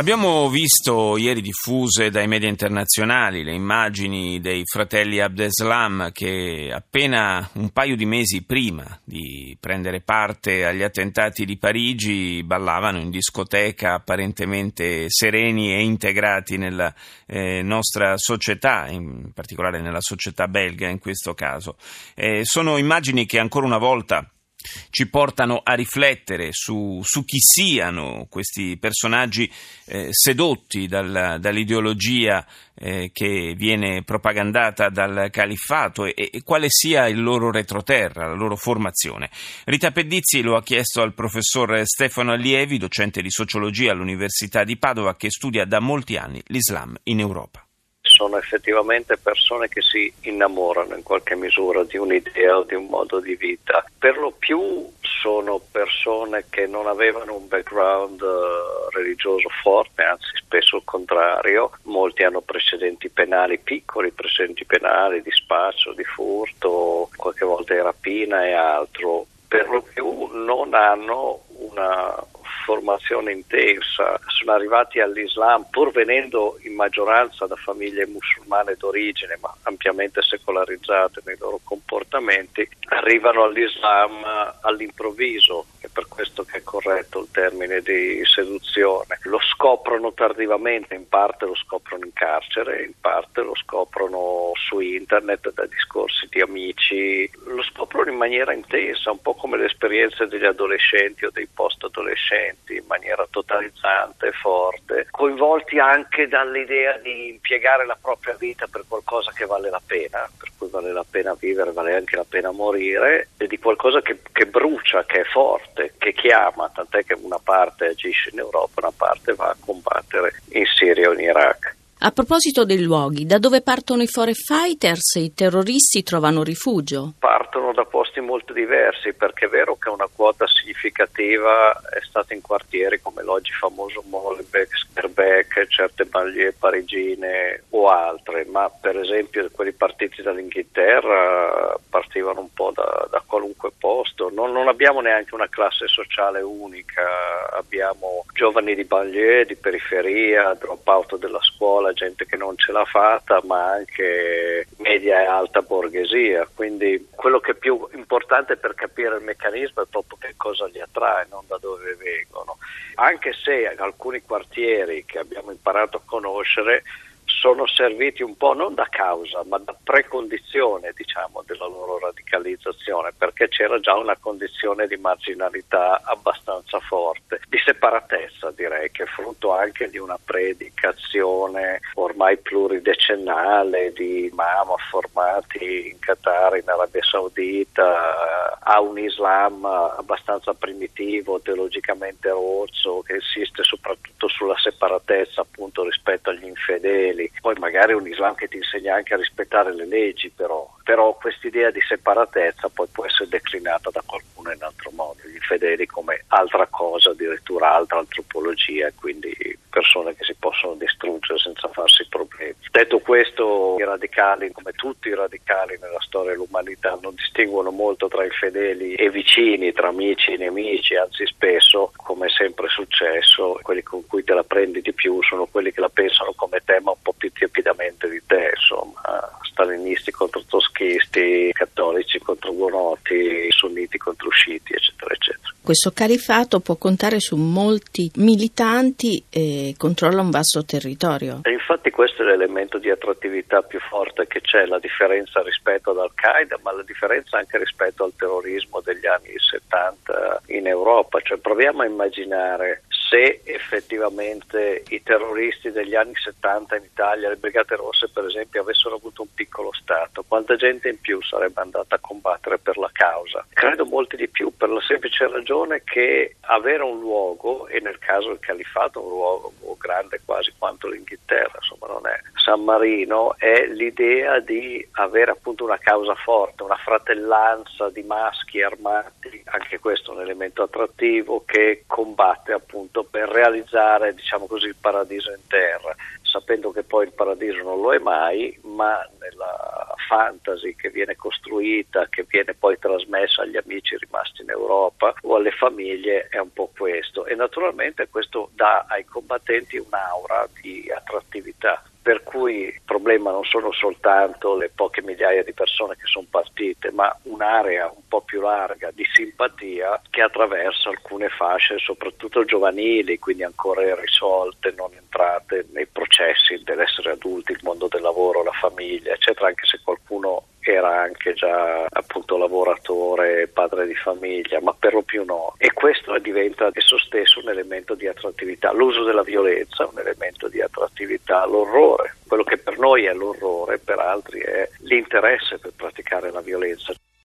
Abbiamo visto ieri diffuse dai media internazionali le immagini dei fratelli Abdeslam che appena un paio di mesi prima di prendere parte agli attentati di Parigi ballavano in discoteca apparentemente sereni e integrati nella eh, nostra società, in particolare nella società belga in questo caso. Eh, sono immagini che ancora una volta ci portano a riflettere su, su chi siano questi personaggi eh, sedotti dal, dall'ideologia eh, che viene propagandata dal califfato e, e, quale sia il loro retroterra, la loro formazione. Rita Pedizzi lo ha chiesto al professor Stefano Allievi, docente di sociologia all'Università di Padova, che studia da molti anni l'Islam in Europa sono effettivamente persone che si innamorano in qualche misura di un'idea o di un modo di vita. Per lo più sono persone che non avevano un background uh, religioso forte, anzi spesso il contrario. Molti hanno precedenti penali piccoli, precedenti penali di spaccio, di furto, qualche volta di rapina e altro. Per lo più non hanno una formazione intensa, sono arrivati all'Islam pur venendo in maggioranza da famiglie musulmane d'origine ma ampiamente secolarizzate nei loro comportamenti, arrivano all'Islam all'improvviso, è per questo che è corretto il termine di seduzione. Lo scoprono tardivamente, in parte lo scoprono in carcere, in parte lo scoprono su internet da discorsi di amici, lo scoprono in maniera intensa, un po' come le esperienze degli adolescenti o dei post-adolescenti, in maniera totalizzante forte, coinvolti anche dall'idea di impiegare la propria vita per qualcosa che vale la pena, per cui vale la pena vivere, vale anche la pena morire, e di qualcosa che, che brucia, che è forte, che chiama, tant'è che una parte agisce in Europa, una parte va a combattere in Siria o in Iraq. A proposito dei luoghi, da dove partono i foreign fighters? I terroristi trovano rifugio? Partono da posti molto diversi perché è vero che una quota significativa è stata in quartieri come l'oggi famoso Molenbeek, Skerbeck, certe banlieue parigine o altre, ma per esempio quelli partiti dall'Inghilterra partivano un po' da, da qualunque posto. Non, non abbiamo neanche una classe sociale unica, abbiamo giovani di banlieue, di periferia, drop out della scuola gente che non ce l'ha fatta, ma anche media e alta borghesia. Quindi quello che è più importante per capire il meccanismo è proprio che cosa li attrae, non da dove vengono. Anche se alcuni quartieri che abbiamo imparato a conoscere sono serviti un po' non da causa, ma da precondizione diciamo, della loro radicalizzazione, perché c'era già una condizione di marginalità abbastanza forte, di separatezza direi, che è frutto anche di una predicazione ormai pluridecennale di imam formati in Qatar, in Arabia Saudita, a un Islam abbastanza primitivo, teologicamente rozzo, che insiste soprattutto sulla separatezza appunto rispetto agli infedeli. Fedeli, poi magari un Islam che ti insegna anche a rispettare le leggi però, però quest'idea di separatezza poi può essere declinata da qualcuno in altro modo, gli infedeli come altra cosa, addirittura altra antropologia, quindi persone che si possono distruggere senza farsi problemi. Detto questo, i radicali, come tutti i radicali nella storia dell'umanità, non distinguono molto tra i fedeli e vicini, tra amici e nemici, anzi spesso, come è sempre successo, quelli con cui te la prendi di più sono quelli che la pensano come te, ma un po' più tiepidamente di te, insomma, stalinisti contro toschisti, cattolici contro gonoti, sunniti contro sciiti, eccetera, eccetera. Questo califato può contare su molti militanti e controlla un vasto territorio. E infatti questo è l'elemento di attrattività più forte che c'è, la differenza rispetto ad Al-Qaeda, ma la differenza anche rispetto al terrorismo degli anni 70 in Europa. Cioè proviamo a immaginare se effettivamente i terroristi degli anni 70 in Italia, le Brigate Rosse per esempio, avessero avuto un piccolo Stato, quanta gente in più sarebbe andata a combattere per la causa? Credo molti di più per la semplice ragione che avere un luogo, e nel caso del Califato un luogo grande quasi quanto l'Inghilterra, insomma non è San Marino, è l'idea di avere appunto una causa forte, una fratellanza di maschi armati, anche questo è un elemento attrattivo che combatte appunto per realizzare diciamo così il paradiso in terra. sapendo che poi il paradiso non lo è mai, ma nella fantasy che viene costruita, che viene poi trasmessa agli amici rimasti in Europa o alle famiglie è un po' questo e naturalmente questo dà ai combattenti un'aura di attrattività per cui il problema non sono soltanto le poche migliaia di persone che sono partite, ma un'area un po' più larga di simpatia che attraversa alcune fasce, soprattutto giovanili, quindi ancora irrisolte, non entrate nei processi dell'essere adulti, il mondo del lavoro, la famiglia, eccetera, anche se qualcuno era anche già appunto lavoratore, padre di famiglia, ma per lo più no. E questo diventa esso stesso un elemento di attrattività. L'uso della violenza è un elemento di attrattività, l'orrore. Quello che per noi è l'orrore, per altri è l'interesse per praticare la violenza.